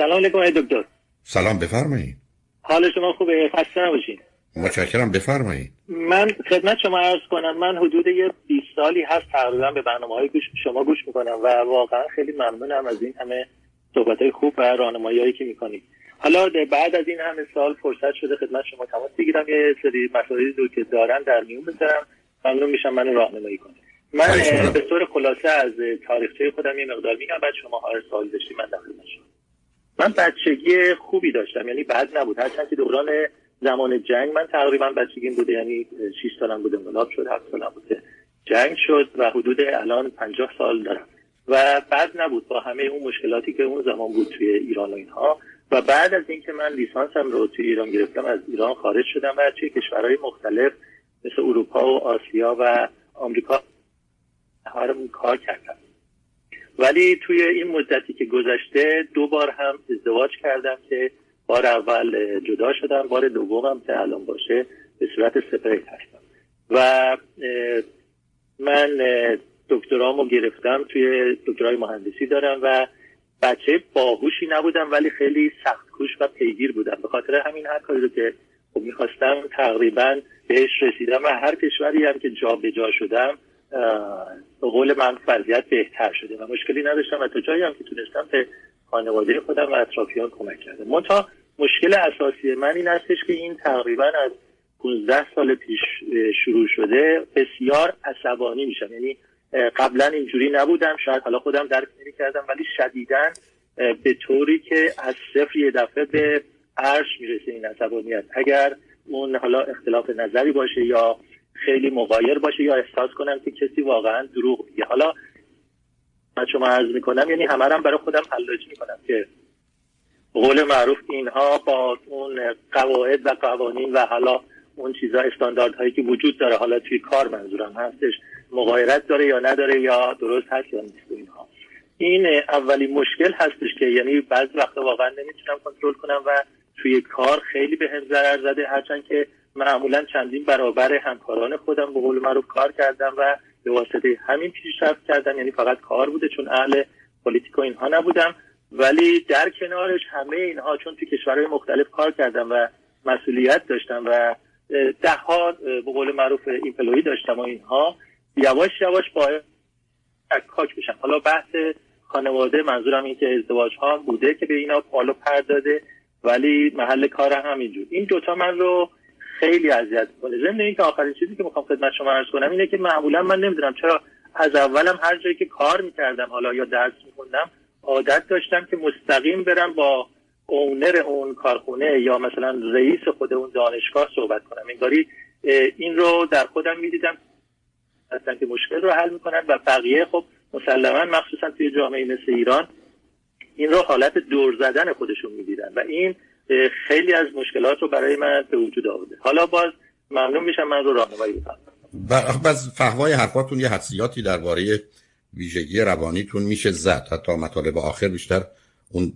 سلام علیکم دکتر. سلام بفرمایید. حال شما خوبه؟ خسته نباشین. متشکرم بفرمایید. من خدمت شما عرض کنم من حدود یه 20 سالی هست تقریبا به برنامه های گوش شما گوش می‌کنم و واقعا خیلی ممنونم از این همه صحبت های خوب و راهنمایی که می‌کنید. حالا بعد از این همه سال فرصت شده خدمت شما تماس بگیرم یه سری مسائلی رو که دارن در میون بذارم. ممنون میشم منو راهنمایی کنید من به طور خلاصه از تاریخچه خودم یه مقدار میگم بعد شما هر سوال داشتی من در شما من بچگی خوبی داشتم یعنی بد نبود. هرچند که دوران زمان جنگ من تقریبا بچگیم بوده یعنی 6 سالم بوده انقلاب شد 7 سالم بوده جنگ شد و حدود الان 50 سال دارم. و بعد نبود با همه اون مشکلاتی که اون زمان بود توی ایران و اینها. و بعد از اینکه من لیسانسم رو توی ایران گرفتم از ایران خارج شدم و توی کشورهای مختلف مثل اروپا و آسیا و آمریکا کار کردم. ولی توی این مدتی که گذشته دو بار هم ازدواج کردم که بار اول جدا شدم بار دومم که الان باشه به صورت سپریت هستم. و من دکترامو گرفتم توی دکترای مهندسی دارم و بچه باهوشی نبودم ولی خیلی سخت کوش و پیگیر بودم. به خاطر همین هر کاری رو که خب می‌خواستم تقریبا بهش رسیدم و هر کشوری هم که جا به جا شدم به قول من وضعیت بهتر شده و مشکلی نداشتم و تا جایی هم که تونستم به خانواده خودم و اطرافیان کمک کردم. منتها مشکل اساسی من این هستش که این تقریبا از 15 سال پیش شروع شده بسیار عصبانی میشم. یعنی قبلا اینجوری نبودم شاید حالا خودم درک نمی کردم ولی شدیدا به طوری که از صفر یه دفعه به عرش می‌رسه این عصبانیت. اگر اون حالا اختلاف نظری باشه یا خیلی مغایر باشه یا احساس کنم که کسی واقعا دروغ میگه. حالا من شما عرض می‌کنم یعنی همه برای خودم حلاج می‌کنم که قول معروف اینها با اون قواعد و قوانین و حالا اون چیزا استانداردهایی که وجود داره حالا توی کار منظورم هستش مغایرت داره یا نداره یا درست هست یا نیست اینها. این اولین مشکل هستش که یعنی بعضی وقتا واقعا نمی‌تونم کنترل کنم و توی کار خیلی بهم ضرر زده هرچند که معمولا چندین برابر همکاران خودم به قول معروف کار کردم و به واسطه همین پیشرفت کردم. یعنی فقط کار بوده چون اهل پلیتیک و اینها نبودم. ولی در کنارش همه اینها چون توی کشورهای مختلف کار کردم و مسئولیت داشتم و ده ها به قول معروف employee داشتم و اینها یواش یواش باید کاک بشم حالا بحث خانواده منظورم این که ازدواج ها بوده که به اینا پالو پر داده ولی محل کار همینجور. این دوتا من رو خیلی اذیت می‌کنه. ضمن اینکه آخرین چیزی که می‌خوام خدمت شما عرض کنم اینه که معمولا من نمی‌دونم چرا از اولم هر جایی که کار می‌کردم حالا یا درس میخوندم عادت داشتم که مستقیم برم با اونر اون کارخونه یا مثلا رئیس خود اون دانشگاه صحبت کنم. انگاری این رو در خودم می‌دیدم. هستن که مشکل رو حل می‌کنن و بقیه خب مسلما مخصوصا توی جامعه مثل ایران این رو حالت دور زدن خودشون می‌دیدن و این خیلی از مشکلات رو برای من به وجود آورده. حالا باز ممنون میشم من رو راهنمایی بکنم از فهوای حرفاتون یه حدسیاتی درباره ویژگی روانیتون میشه زد. حتی مطالب آخر بیشتر اون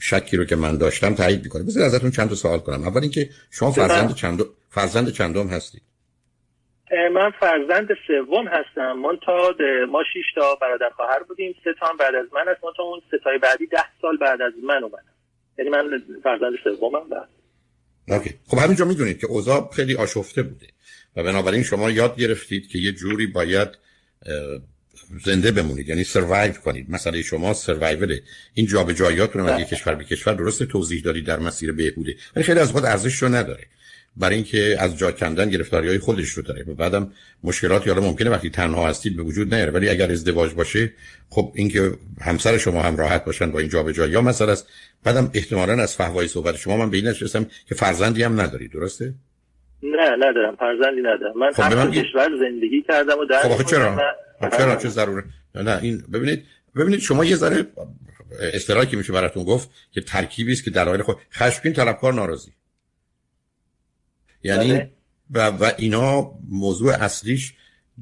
شکی رو که من داشتم تایید می‌کنه. بذار ازتون چند تا سوال کنم. اول اینکه شما فرزند چند فرزند چندم هستید؟ من فرزند سوم هستم. من تا ما شش تا برادر خواهر بودیم. سه تا بعد از من است من تا اون سه تای بعدی ده سال بعد از من اومدم. یعنی من فرزند سومم بعد. اوکی. خب همینجا می‌دونید که اوضاع خیلی آشفته بوده و بنابراین شما یاد گرفتید که یه جوری باید زنده بمونید یعنی سروایو کنید. مثلا شما سروایور این جابجاییاتون از کشور به کشور درست توضیح دادید در مسیر بهبوده ولی خیلی از خود ارزش رو نداره. برای اینکه از جا کندن گرفتاری های خودش رو داره. بعدم مشکلات حالا ممکنه وقتی تنها هستید به وجود نیاره. ولی اگر ازدواج باشه خب اینکه همسر شما هم راحت باشن با این جابجایی یا مثلا است. بعدم احتمالا از فهوای صحبت شما من به این نشستم که فرزندی هم نداری. درسته؟ نه ندارم. فرزندی ندارم. من خب من کشور زندگی کردم و در خب چرا؟ چرا؟ چه ضروره؟ نه این ببینید ببینید شما یه ذره اصطلاحی که میشه براتون گفت که ترکیبی است که دلایل خود خشمگین طلبکار ناراضی. یعنی بله. و, و اینا موضوع اصلیش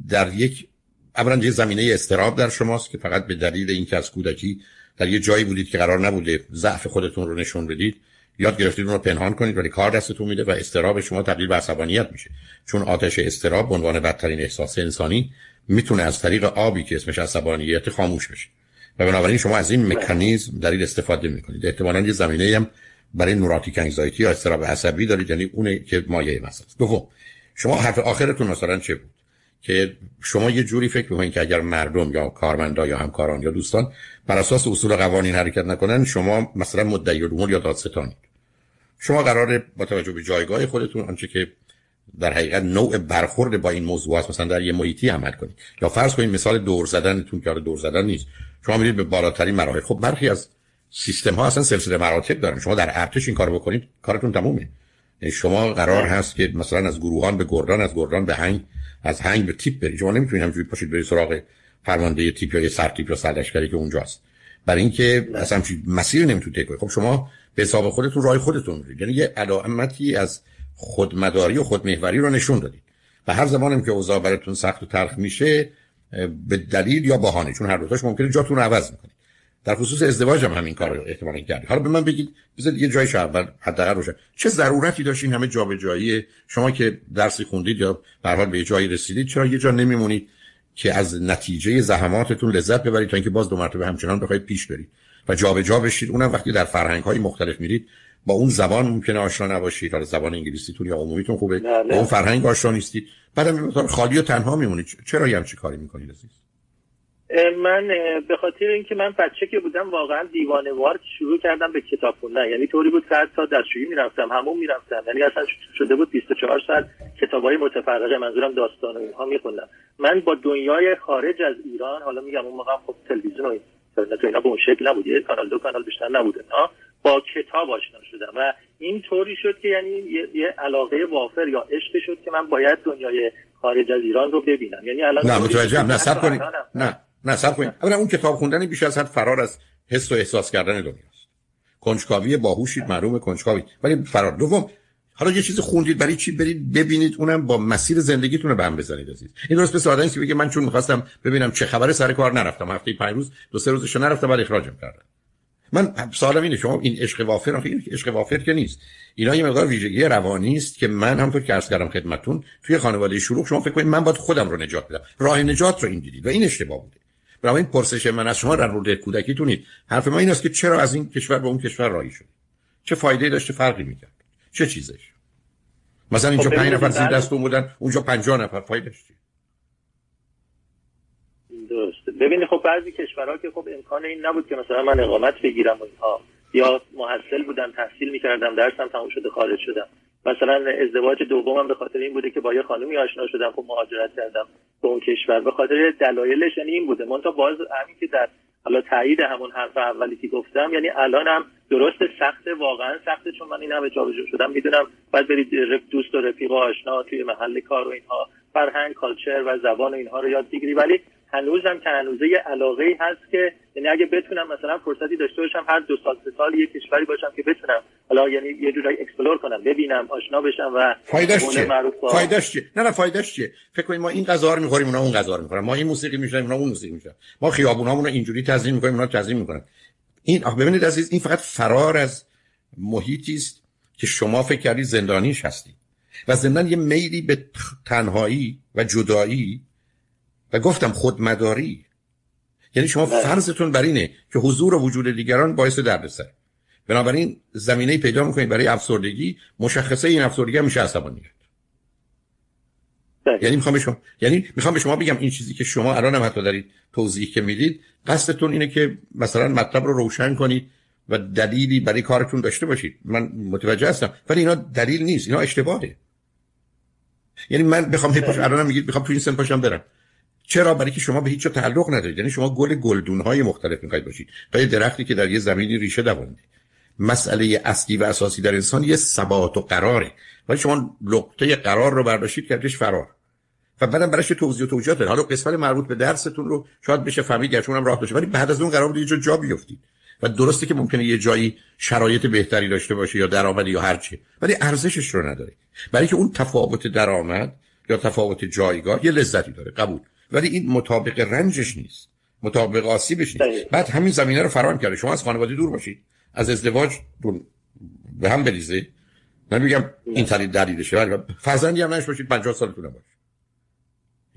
در یک اولا یه زمینه استراب در شماست که فقط به دلیل اینکه از کودکی در یه جایی بودید که قرار نبوده ضعف خودتون رو نشون بدید یاد گرفتید اون رو پنهان کنید ولی کار دستتون میده و استراب شما تبدیل به عصبانیت میشه. چون آتش استراب به عنوان بدترین احساس انسانی می‌تونه از طریق آبی که اسمش عصبانیت خاموش بشه. و بنابراین شما از این مکانیزم دارید استفاده می‌کنید. احتمالاً یه زمینه هم برای نوراتیک انگزایتی یا استراب عصبی دارید یعنی اونه که مایه مسئله دوم شما حرف آخرتون مثلا چه بود؟ که شما یه جوری فکر می‌کنید که اگر مردم یا کارمندا یا همکاران یا دوستان بر اساس اصول قوانین حرکت نکنن شما مثلا مدعی الامور یا دادستانید شما قراره با توجه به جایگاه خودتون آنچه که در حقیقت نوع برخورد با این موضوع است مثلا در یه محیطی عمل کنید. یا فرض کنید مثال دور زدنتون که دور زدن نیست. شما میرید به بالاترین مراحل. خب برخی از سیستم ها اصلا سلسله مراتب دارن. شما در ارتش این کارو بکنید کارتون تمومه. یعنی شما قرار هست که مثلا از گروهان به گردان از گردان به هنگ از هنگ به تیپ برید. شما نمی‌تونید همینجوری پاشید برید سراغ فرمانده تیپ یا سر تیپ یا سرلشکری که اونجاست. برای اینکه اصلا مسیر نمی‌تونید طی خب شما به حساب خودتون راه خودتون میرید یعنی یه علامتی از خودمداری و خودمحوری رو نشون دادید. و هر زمانم که اوضاع براتون سخت و تلخ میشه به دلیل یا بهانه چون هر دوتاش ممکنه جاتون رو عوض می‌کنید. در خصوص ازدواج هم همین کار احتمالاً کردید حالا به من بگید بذارید یه جایش اول حداقل روشن. چه ضرورتی داشتین همه جابجایی؟ شما که درسی خوندید یا به حال به جایی رسیدید چرا یه جا نمیمونید که از نتیجه زحماتتون لذت ببرید تا اینکه باز دو مرتبه همچنان بخواید پیش برید؟ و جابجا بشید. اونم وقتی در فرهنگ های مختلف میرید با اون زبان ممکنه آشنا نباشید. حالا زبان انگلیسیتون یا عمومیتون خوبه با اون فرهنگ آشنا نیستید. بعدم خالی و تنها میمونید. چرا هم چی کاری می‌کنید عزیز؟ من به خاطر اینکه من بچه که بودم واقعا دیوانه وار شروع کردم به کتاب خوندن. یعنی طوری بود که تا دستشویی می‌رفتم همون می‌رفتم. یعنی اصلا شده بود 24 ساعت کتابای متفرقه منظورم داستان و اینها میخوندم. من با دنیای خارج از ایران حالا میگم اون موقع خب تلویزیون و اینترنت و اینا به اون شکل نبود یه کانال دو کانال بیشتر نبوده با کتاب آشنا شدم. و این طوری شد که یعنی یه, یه علاقه وافر یا عشق شد که من باید دنیای خارج از ایران رو ببینم. یعنی الان نه متوجهم. نه سب کنید. نه. نه سب کنید اولا اون کتاب خوندن بیش از حد فرار از حس و احساس کردن دنیاست. کنجکاوی باهوشید معلوم کنجکاوی. ولی فرار. دوم حالا یه چیز خوندید برای چی برید ببینید اونم با مسیر زندگیتون رو به هم بزنید عزیز. این درست به آدمی که بگه من چون می‌خواستم ببینم چه خبره سر کار نرفتم. هفته پنج روز دو سه روزش نرفتم بعد اخراجم کردن من سوالم اینه شما این عشق وافر آخه عشق وافر که نیست. اینا یه مقدار ویژگی روانی است که من همونطور که عرض کردم خدمتتون توی خانواده شروع شما فکر کنید من باید خودم رو نجات بدم. راه نجات رو این دیدید و این اشتباه بوده. برای این پرسش من از شما در مورد کودکیتونید. حرف ما این است که چرا از این کشور به اون کشور راهی شد چه فایده داشته فرقی می‌کرد؟ چه چیزش؟ مثلا اینجا خب 5 نفر زیر دستون بودن اونجا 50 نفر. فایده چی؟ درسته. ببینید خب بعضی کشورها که خب امکان این نبود که مثلا من اقامت بگیرم اینها. یا محصل بودم تحصیل می‌کردم درسم تموم شده خارج شدم. مثلا ازدواج دومم به خاطر این بوده که با یه خانمی آشنا شدم خب مهاجرت کردم. به اون کشور. به خاطر دلایلش یعنی این بوده. منتها باز همین که در حالا تایید همون حرف اولی که گفتم یعنی الانم درست سخته واقعا سخته چون من این همه جابجا شدم. می‌دونم باید برید دوست و رفیق و آشنا توی محل کار و اینها فرهنگ کالچر و زبان و اینها رو یاد بگیری. ولی هنوزم که هنوزه یه علاقه ای هست که یعنی اگه بتونم مثلا فرصتی داشته باشم هر دو سال سه سال یه کشوری باشم که بتونم حالا یعنی یه جورایی explore کنم ببینم آشنا بشم و فایدهش چیه؟ فایدهش چیه؟ نه نه فایدهش چیه؟ فکر کنید ما این غذا رو می‌خوریم اونا اون غذا رو می‌خورن. ما این موسیقی میشنویم اونا اون موسیقی میشنون ما خیابونامون رو اینجوری تزیین می‌کنیم اونا تزیین می‌کنن. این آخه ببینید عزیز این فقط فرار از محیطی است که شما فکر کردید زندانیش هستید و زندان یه میلی به تنهایی و جدایی و گفتم خودمداری یعنی شما بله. فرضتون بر اینه که حضور و وجود دیگران باعث دردسر بنابراین زمینه پیدا می‌کنید برای افسردگی مشخصه این افسردگی میشه عصبانیت بله. یعنی می‌خوام به شما یعنی می‌خوام به شما بگم این چیزی که شما الان هم حتی دارید توضیح که می‌دید قصدتون اینه که مثلا مطلب رو روشن کنید و دلیلی برای کارتون داشته باشید من متوجه هستم ولی اینا دلیل نیست اینا اشتباهه یعنی من بخوام هی پاش بله. الان میگید می‌خوام تو این سن پاشم برم چرا برای که شما به هیچ تعلق ندارید؟ یعنی شما گل گلدون های مختلف می‌خواید باشید. تا یه درختی که در یه زمینی ریشه دوانده. مسئله اصلی و اساسی در انسان یه ثبات و قراره. ولی شما نقطه قرار رو برداشتید کردش فرار. و بعدم براش توضیح و توجیهات حالا قسمت مربوط به درستون رو شاید بشه فهمید گرچه راه داشته. ولی بعد از اون قرار بود یه جا بیفتید. و درسته که ممکنه یه جایی شرایط بهتری داشته باشه یا درآمد یا هر چی ولی ارزشش رو نداره. برای که اون تفاوت درآمد یا تفاوت جایگاه یه لذتی داره. قبول. ولی این مطابق رنجش نیست. مطابق آسیبش نیست. بعد همین زمینه رو فراهم کرده. شما از خانواده دور باشید. از ازدواج دور به هم بریزه. نمیگم این تلی دلیلشه. ولی فرزندی هم نش باشید 50 سالتون باشه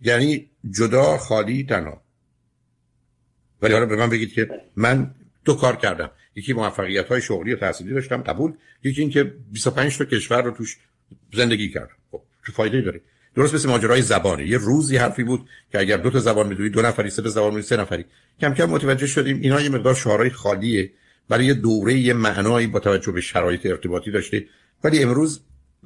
یعنی جدا خالی تنها. ولی حالا به من بگید که من دو کار کردم. یکی موفقیت های شغلی و تحصیلی داشتم قبول. یکی اینکه 25 تا کشور رو توش زندگی کردم. خب چه فایده داره؟ درست مثل ماجرای زبانه. یه روزی حرفی بود که اگر دو تا زبان می‌دونی دو نفری سه تا زبان می‌دونی سه نفری. کم کم متوجه شدیم اینا یه مقدار شعارهای خالیه. برای یه دوره یه معنایی با توجه به شرایط ارتباطی داشته. ولی امروز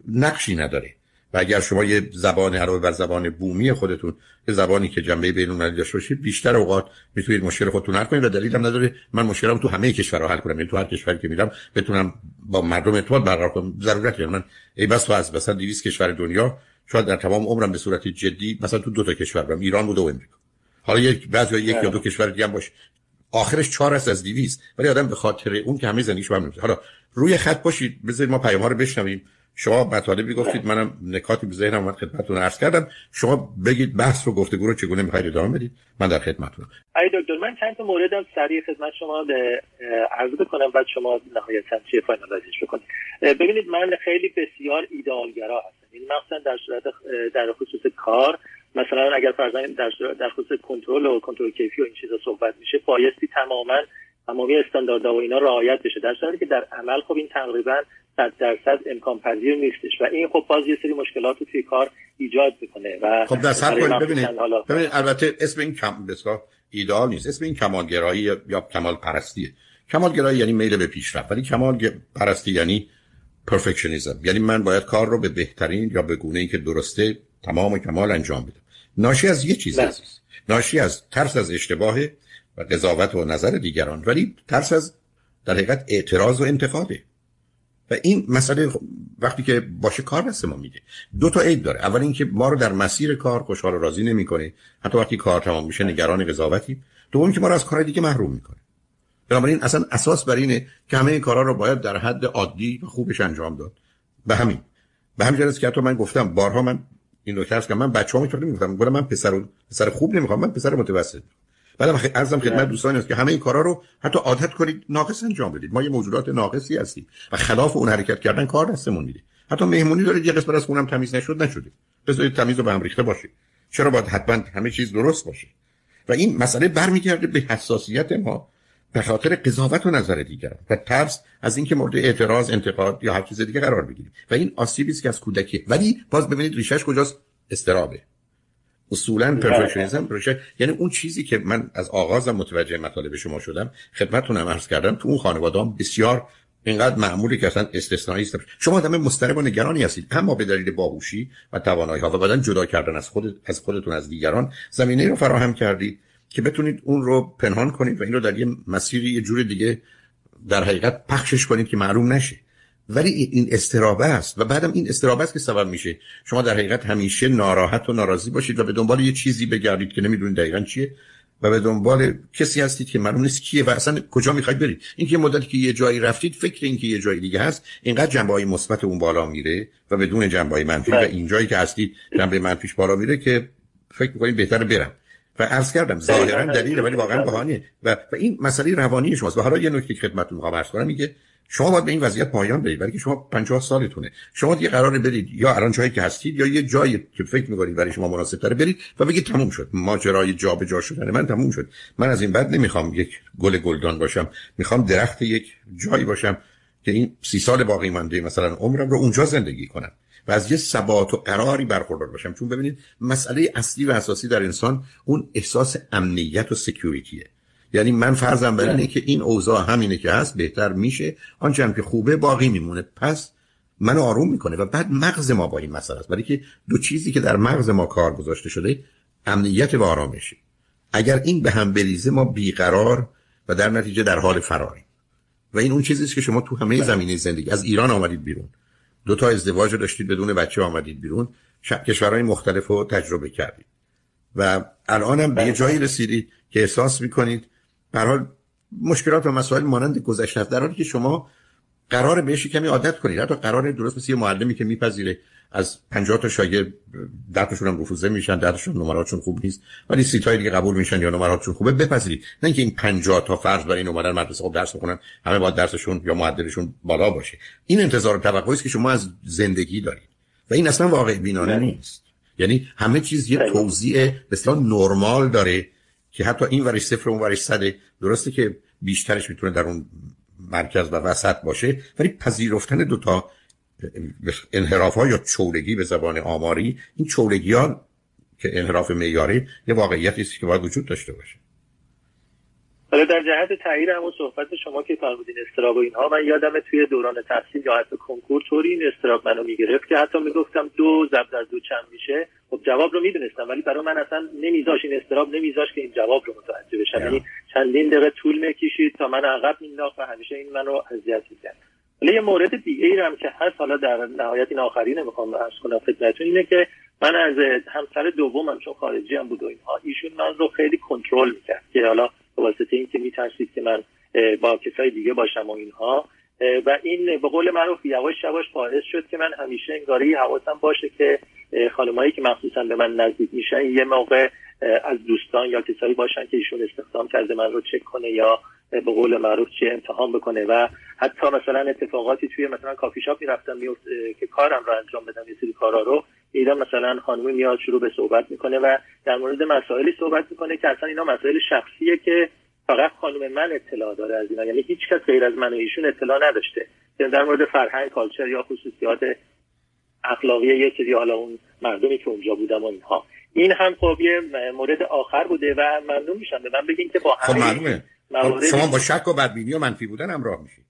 نقشی نداره. و اگر شما یه زبان علاوه بر زبان بومی خودتون یه زبانی که جنبه بین‌المللی داشته باشید بیشتر اوقات می‌تونید مشکل خودتون حل کنید و دلیلم نداره من مشکلم تو همه کشورها حل کنم. یعنی تو هر کشوری که میرم بتونم با مردم ارتباط برقرار کنم. ضرورت من ای بس تو از مثلا 200 کشور دنیا شاید در تمام عمرم به صورت جدی مثلا تو دو تا کشور برم ایران بود و امریکا. حالا یک بعضی یک یا دو کشور دیگه هم باشه آخرش چهار است از 200 ولی آدم به خاطر اون که همه زندگیش با حالا روی خط باشید بذارید ما پیام ها رو بشنویم. شما مطالبی گفتید منم نکاتی به ذهنم اومد خدمتتون عرض کردم. شما بگید بحث رو گفتگو رو چگونه می‌خواید ادامه بدید؟ من در خدمتتونم. ای دکتر من چند تا موردم سریع خدمت شما عرض بکنم بعد شما نهایتا چه فاینالایزش بکنید. ببینید من خیلی بسیار ایدئالگرا هستم. این مخصوصا در صورت در خصوص کار مثلا اگر فرضاً در در خصوص کنترل و کنترل کیفی و این چیزا صحبت میشه بایستی تماما تمامی استانداردها و اینا رعایت بشه. در صورتی که در عمل خب این تقریبا صد درصد امکان پذیر نیستش و این خب باز یه سری مشکلات رو توی کار ایجاد می‌کنه و خب در سر ببینید ببینید البته اسم این کم بسیار ایدئال نیست. اسم این کمالگرایی یا کمال پرستیه کمالگرایی یعنی میل به پیشرفت ولی کمال پرستی یعنی پرفکشنیزم. یعنی من باید کار رو به بهترین یا به گونه ای که درسته تمام و کمال انجام بدم. ناشی از یه چیز عزیز. ناشی از ترس از اشتباه و قضاوت و نظر دیگران ولی ترس از در حقیقت اعتراض و انتقاده. این مسئله وقتی که باشه کار دست ما میده. دو تا عیب داره. اول اینکه ما رو در مسیر کار خوشحال راضی نمی‌کنه. حتی وقتی کار تمام میشه نگران قضاوتی. دوم که ما رو از کار دیگه محروم می‌کنه. بنابراین اصلا اساس بر اینه که همه این کارا رو باید در حد عادی و خوبش انجام داد. به همین. به همین که حتی من گفتم بارها من این نکته که من بچه‌ها می‌تونم می‌گفتم گفتم من پسر پسر خوب نمی‌خوام من پسر متوسط. بعدم ارزم خدمت دوستان است که همه این کارا رو حتی عادت کنید ناقص انجام بدید. ما یه موجودات ناقصی هستیم و خلاف اون حرکت کردن کار دستمون میده حتی مهمونی دارید یه قسمت از خونم تمیز نشد نشده. بذارید تمیز و به هم ریخته باشه. چرا باید حتما همه چیز درست باشه؟ و این مسئله برمیگرده به حساسیت ما به خاطر قضاوت و نظر دیگران و ترس از اینکه مورد اعتراض انتقاد یا هر چیز دیگه قرار بگیریم. و این آسیبی است که از کودکی. ولی باز ببینید ریشش کجاست؟ استرابه. اصولا پرفکشنیسم پروژه. یعنی اون چیزی که من از آغازم متوجه مطالب شما شدم خدمتتون عرض کردم تو اون خانواده‌ام بسیار اینقدر معمولی که اصلا استثنایی است شما آدم مضطرب و نگرانی هستید. اما به دلیل باهوشی و توانایی ها و بعدن جدا کردن از خود از خودتون از دیگران زمینه رو فراهم کردید که بتونید اون رو پنهان کنید و این رو در یه مسیری یه جور دیگه در حقیقت پخشش کنید که معلوم نشه. ولی این استرابه است. و بعدم این استرابه است که سبب میشه. شما در حقیقت همیشه ناراحت و ناراضی باشید و به دنبال یه چیزی بگردید که نمی‌دونید دقیقا چیه و به دنبال کسی هستید که معلوم نیست کیه و اصلا کجا می‌خواید برید. این که مدتی که یه جایی رفتید فکر این که یه جای دیگه هست اینقدر جنبه های مثبت اون بالا میره و بدون جنبه های منفی و بله. این جایی که هستید جنبه منفیش بالا میره که فکر می‌کنید بهتره برم. و عرض کردم ظاهرا دلیل ولی واقعا بهانه. و, و این مسئله روانی شماست. و حالا یه نکته خدمتتون می‌خوام عرض کنم میگه شما باید به این وضعیت پایان بدید برای که شما 50 سالتونه. شما دیگه قراره برید یا الان جایی که هستید یا یه جایی که فکر می‌کنید برای شما مناسب تره برید و بگید تموم شد. ماجرای جابجا شدن من تموم شد. من از این بعد نمی‌خوام یک گل گلدان باشم. می‌خوام درخت یک جایی باشم که این سی سال باقی مانده مثلا عمرم رو اونجا زندگی کنم و از یه ثبات و قراری برخوردار باشم. چون ببینید مسئله اصلی و اساسی در انسان اون احساس امنیت و سکیوریتیه یعنی من فرضم بر اینه که این اوضاع همینه که هست بهتر میشه. آنچه هم که خوبه باقی میمونه. پس منو آروم می‌کنه و بعد مغز ما با این مسئله است. برای که دو چیزی که در مغز ما کار گذاشته شده امنیت و آرامشه اگر این به هم بریزه ما بیقرار و در نتیجه در حال فراریم. و این اون چیزی که شما تو همه بله. زمینه زندگی از ایران آمدید بیرون. دو تا ازدواج رو داشتید بدون بچه آمدید بیرون. کشورهای مختلف رو تجربه کردید. و الانم به یه بله. جایی رسیدید که احساس می‌کنید به حال مشکلات و مسائل مانند گذشته در حالی که شما قرار بهش کمی عادت کنید. حتی قرار درست مثل یه معلمی که میپذیره. از 50 تا شاگرد 10 تاشون هم رفوزه میشن 10 تاشون نمراتشون خوب نیست. ولی سیتای دیگه قبول میشن یا نمراتشون خوبه بپذیرید. نه اینکه این 50 تا فرض برای این اومدن مدرسه خوب درس بخونن همه باید درسشون یا معدلشون بالا باشه. این انتظار توقعی است که شما از زندگی دارید. و این اصلا واقع بینانه نیست. یعنی همه چیز یه توزیع بسیار نرمال داره. که حتی این ورش صفر اون ورش صده درسته که بیشترش می‌تونه در اون مرکز و وسط باشه ولی پذیرفتن دوتا انحراف ها یا چولگی به زبان آماری این چولگی ها که انحراف معیاری یه واقعیتی است که باید وجود داشته باشه. حالا در جهت تغییر همون صحبت شما که فرمودین استراب و اینها من یادم توی دوران تحصیل یا حتی کنکور طوری این استراب منو می‌گرفت که حتی می‌گفتم دو ضرب در دو چند میشه. خب جواب رو می‌دونستم ولی برای من اصلا نمیذاش این استراب نمیذاش که این جواب رو متوجه بشم. یعنی چندین دقیقه طول می‌کشید تا من عقب مینداخت و همیشه این منو اذیت می‌کرد. حالا یه مورد دیگه ای هم که هست حالا در نهایت این آخری نمی‌خوام عرض کنم خدمتتون اینه که من از همسر دومم چون خارجی هم بود و اینها ایشون من رو خیلی کنترل می‌کرد که حالا به واسطه اینکه میترسید که من با کسای دیگه باشم و اینها. و این به قول معروف یواش یواش باعث شد که من همیشه انگاری حواسم باشه که خانمایی که مخصوصا به من نزدیک میشن یه موقع از دوستان یا کسایی باشن که ایشون استخدام کرده من رو چک کنه یا به قول معروف چه امتحان بکنه. و حتی مثلا اتفاقاتی توی مثلا کافی شاپ می‌رفتم که کارم رو انجام بدم یه سری کارا رو. دیدم مثلا خانمی میاد شروع به صحبت می‌کنه و در مورد مسائلی صحبت می‌کنه که اصلا اینا مسائل شخصیه که فقط خانم من اطلاع داره از اینا. یعنی هیچ کس غیر از من و ایشون اطلاع نداشته. یعنی در مورد فرهنگ کالچر یا خصوصیات اخلاقی یکی یا حالا اون مردمی که اونجا بودم و اینها. این هم خب یه مورد آخر بوده و ممنون میشم. به من بگین که با خب معلومه. خب شما با شک و بدبینی و منفی بودن همراه میشید.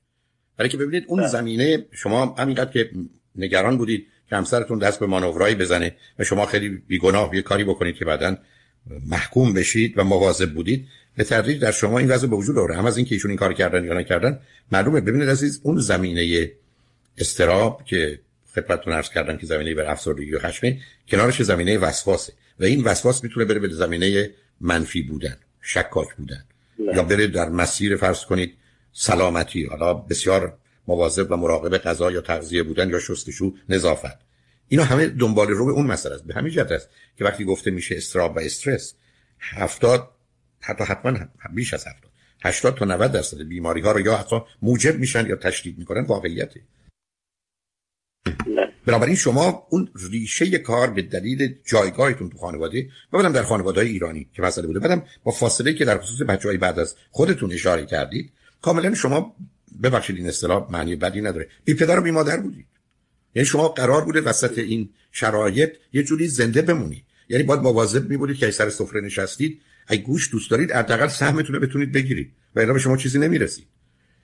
برای که ببینید اون بله. زمینه شما همینقدر که نگران بودید که همسرتون دست به مانورایی بزنه و شما خیلی بیگناه یه کاری بکنید که بعدا محکوم بشید و مواظب بودید. به تدریج در شما این وضع به وجود آوره هم از اینکه ایشون این کار کردن یا نکردن معلومه. ببینید عزیز اون زمینه استراب که خدمتتون عرض کردن که زمینه بر افسردگی و خشمه کنارش زمینه وسواسه و این وسواس می‌تونه بره به زمینه منفی بودن شکاک بودن. یا بره در مسیر فرض کنید سلامتی. حالا بسیار مواظب و مراقب غذا یا تغذیه بودن یا شستشو نظافت. اینا همه دنبال رو به اون مسئله است. به همین جهت است که وقتی گفته میشه استراب و استرس 70 حتی حتما بیش از 70 80 تا 90 درصد بیماری ها رو یا حتی موجب میشن یا تشدید می‌کنن واقعیته. بنابراین شما اون ریشه کار به دلیل جایگاهتون تو خانواده و بعدم در خانواده های ایرانی که مسئله بوده بعدم با فاصله که در خصوص بچه بعد از خودتون اشاره کردید کاملا شما ببخشید این اصطلاح معنی بدی نداره. بی پدر و بی مادر بودید. یعنی شما قرار بوده وسط این شرایط یه جوری زنده بمونید یعنی باید مواظب می بودید که سر سفره نشستید اگه گوش دوست دارید حداقل سهمتون رو بتونید بگیرید. و الا به شما چیزی نمی‌رسید.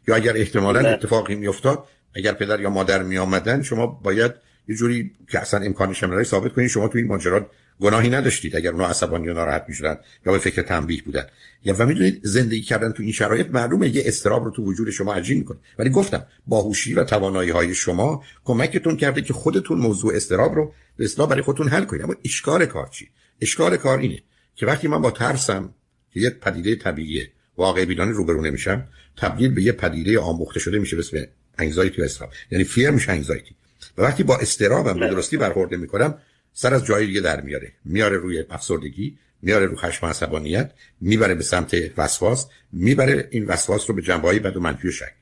یا اگر احتمالا بله. اتفاقی میافتاد اگر پدر یا مادر می آمدن شما باید یه جوری که اصلا امکانش هم ثابت کنید شما تو این ماجرا گناهی نداشتید اگر اونا عصبانی یا ناراحت می‌شدن یا به فکر تنبیه بودن. یا و می‌دونید زندگی کردن تو این شرایط معلومه یه استراب رو تو وجود شما عجین می‌کنه. ولی گفتم باهوشی و توانایی های شما کمکتون کرده که خودتون موضوع استراب رو به اصطلاح برای خودتون حل کنید. اما اشکال کار چی؟ اشکال کار اینه که وقتی من با ترسم که یک پدیده طبیعیه واقع بینانه روبرو نمیشم تبدیل به یه پدیده آموخته شده میشه به انگزایتی و استراب یعنی فیر میشه انگزایتی و وقتی با استرابم به درستی برخورده می‌کنم سر از جای دیگه در میاره. میاره روی افسردگی میاره رو خشم و عصبانیت می‌بره به سمت وسواس می‌بره این وسواس رو به جنبه‌های بد و منفی و شک.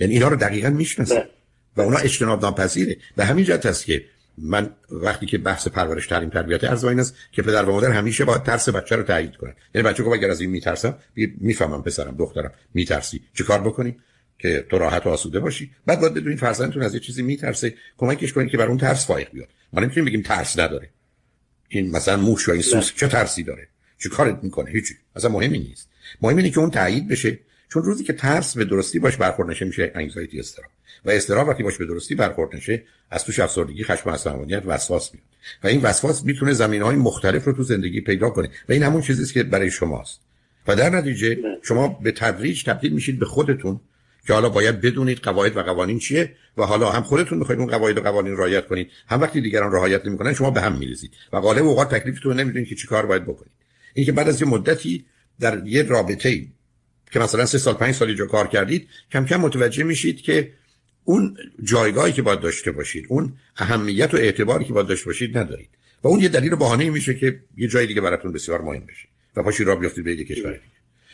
یعنی اینا رو دقیقا می‌شناسه. بله. و اونا اجتناب ناپذیره. به همین جهت است که من وقتی که بحث پرورش تعلیم تربیت از این است که پدر و مادر همیشه باید ترس بچه رو تایید کنن. یعنی بچه که اگر از این میترسم می‌فهمم پسرم دخترم میترسی چیکار بکنیم که تو راحت و آسوده باشی. بعد باید بدونید فرزندتون از یه چیزی میترسه کمکش کنید که بر اون ترس فائق بیاد. ما نمی‌تونیم بگیم ترس نداره. این مثلا موش یا این سوس چه ترسی داره؟ چه کارت می‌کنه؟ هیچی. اصلا مهمی نیست. مهم اینه که اون تایید بشه. چون روزی که ترس به درستی باش برخورد نشه میشه انگزایتی استراب. و استراب وقتی باش به درستی برخورد نشه از توش افسردگی خشم و عصبانیت وسواس میاد. و این وسواس می‌تونه زمینهای مختلف رو تو زندگی پیدا کنه. و این همون چیزی که برای شماست. و در نتیجه شما به تدریج تبدیل میشید به خودتون. که حالا باید بدونید قواعد و قوانین چیه و حالا هم خودتون می‌خواید اون قواعد و قوانین رعایت کنید. هم وقتی دیگران رعایت نمی‌کنن شما به هم میریزید. و غالب اوقات تکلیفتون نمی‌دونید که چیکار باید بکنید. اینکه بعد از یه مدتی در یه رابطه ای که مثلا سه سال پنج سال جا کار کردید کم کم متوجه میشید که اون جایگاهی که باید داشته باشید اون اهمیت و اعتباری که باید داشته باشید ندارید. و اون یه دلیل بهانه میشه که یه جای دیگه براتون بسیار مهم بشه. و پاشید را بیافتید به یه کشور دیگه.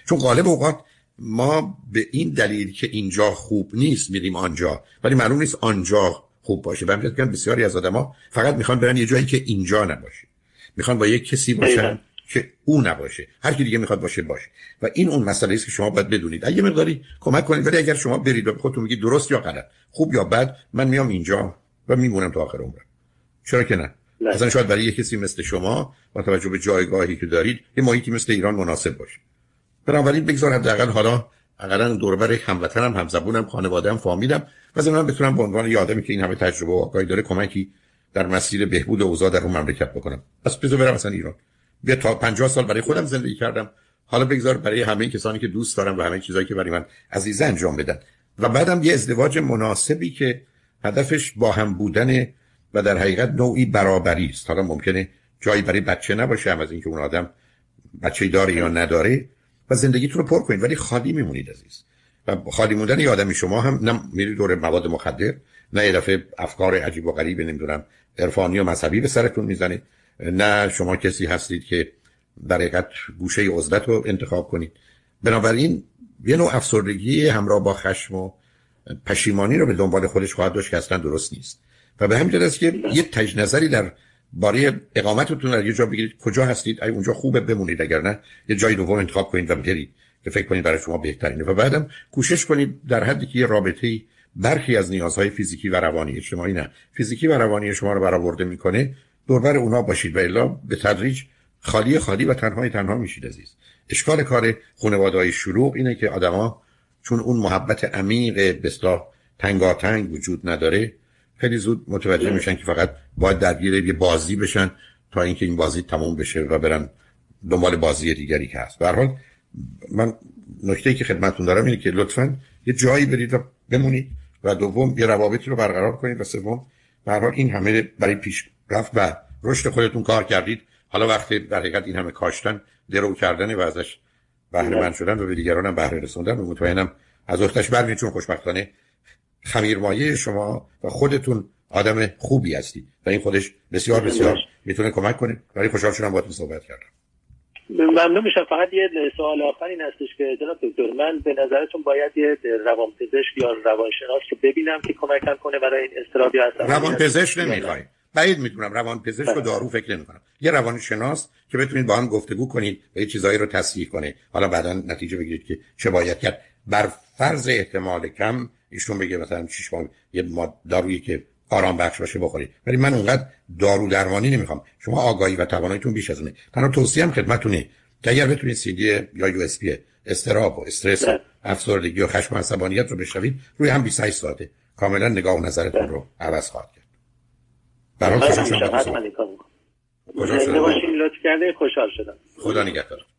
چون غالب اوقات ما به این دلیل که اینجا خوب نیست میریم آنجا ولی معلوم نیست آنجا خوب باشه. و بسیاری از آدما فقط می‌خوان برن یه جایی که اینجا نباشه. می‌خوان با یک کسی باشن که او نباشه. هر کی دیگه می‌خواد باشه باشه. و این اون مسئله است که شما باید بدونید. اگه مقداری کمک کنید ولی اگر شما برید و خودتون میگید درست یا غلط خوب یا بد من میام اینجا و میمونم تا آخر عمرم. چرا که نه؟ اصلا شاید برای یه کسی مثل شما با توجه به جایگاهی که دارید یه محیطی مثل ایران مناسب باشه. بنابراین بگذار حداقل حالا اقلا دوربر هموطنم همزبونم خانواده‌ام فامیلم. و من بتونم به عنوان یه آدمی که این همه تجربه و آگاهی داره کمکی در مسیر بهبود اوضاع در اون مملکت بکنم. پس بذار برم مثلا ایران. بیا تا 50 سال برای خودم زندگی کردم. حالا بگذار برای همه کسانی که دوست دارم و همه چیزایی که برای من عزیزه انجام بدن. و بعدم یه ازدواج مناسبی که هدفش با هم بودن و در حقیقت نوعی برابری است. حالا ممکنه جایی برای بچه نباشه هم از اینکه اون آدم بچه داره یا نداره. و زندگیتون رو پر کنید. ولی خالی میمونید عزیز. و خالی موندن یه آدمی شما هم نه میری دور مواد مخدر نه یه افکار عجیب و غریب نمی‌دونم عرفانی و مذهبی به سرتون می‌زنه نه شما کسی هستید که در حقیقت گوشه عزلت رو انتخاب کنید. بنابراین یه نوع افسردگی همراه با خشم و پشیمانی رو به دنبال خودش خواهد داشت که اصلا درست نیست. و به همین است که یه تج نظری در باره اقامتتون در یه جا بگیرید. کجا هستید؟ ای اونجا خوبه بمونید. اگر نه یه جای دوم انتخاب کنید و برید که فکر کنید برای شما بهترینه. و بعدم کوشش کنید در حدی که یه رابطه برخی از نیازهای فیزیکی و روانی اجتماعی نه. فیزیکی و روانی شما رو برآورده می‌کنه. دوربر اونا باشید و الا به تدریج خالی خالی و تنهای تنها میشید عزیز. اشکال کار خانواده های شلوغ اینه که آدما چون اون محبت عمیق به تنگاتنگ وجود نداره خیلی زود متوجه میشن که فقط باید درگیر یه بازی بشن تا اینکه این بازی تموم بشه و برن دنبال بازی دیگری که هست. به حال من نکته که خدمتتون دارم اینه که لطفا یه جایی برید و بمونید و دوم یه روابطی رو برقرار کنید و سوم به حال این همه برای پیش رفت و رشد خودتون کار کردید. حالا وقتی در حقیقت این همه کاشتن درو کردن و ازش بهره من شدن و به دیگران هم بهره رسوندن و مطمئنم از اختش برمید چون خوشبختانه خمیرمایه شما و خودتون آدم خوبی هستید و این خودش بسیار بسیار می‌تونه کمک کنه. ولی خوشحال شدم باهاتون صحبت کردم. ممنون میشم. فقط یه سوال آخر این هستش که جناب دکتر من به نظرتون باید یه روانپزشک یا روانشناس رو ببینم که کمکم کنه برای این استرابی هستم. روانپزشک نمی‌خوای بعید می‌دونم. روانپزشک و دارو فکر نمی‌کنم. یه روانشناس که بتونید با هم گفتگو کنید و یه چیزایی رو تصحیح کنه. حالا بعدا نتیجه بگیرید که چه باید کرد. بر فرض احتمال کم ایشون بگه مثلا شش ماه یه دارویی که آرام بخش باشه بخورید. ولی من اونقدر دارو درمانی نمی‌خوام. شما آگاهی و تواناییتون بیش از اونه. تنها توصیه هم خدمتتونه که اگر بتونید سی دی یا یو اس پی استراب و استرس و افسردگی و خشم و عصبانیت رو بشنوید روی هم 28 ساعته. کاملا نگاه و نظرتون رو عوض خواهد کرد. برای خوشحال شدم خوشحال شدم. خدا نگهدار.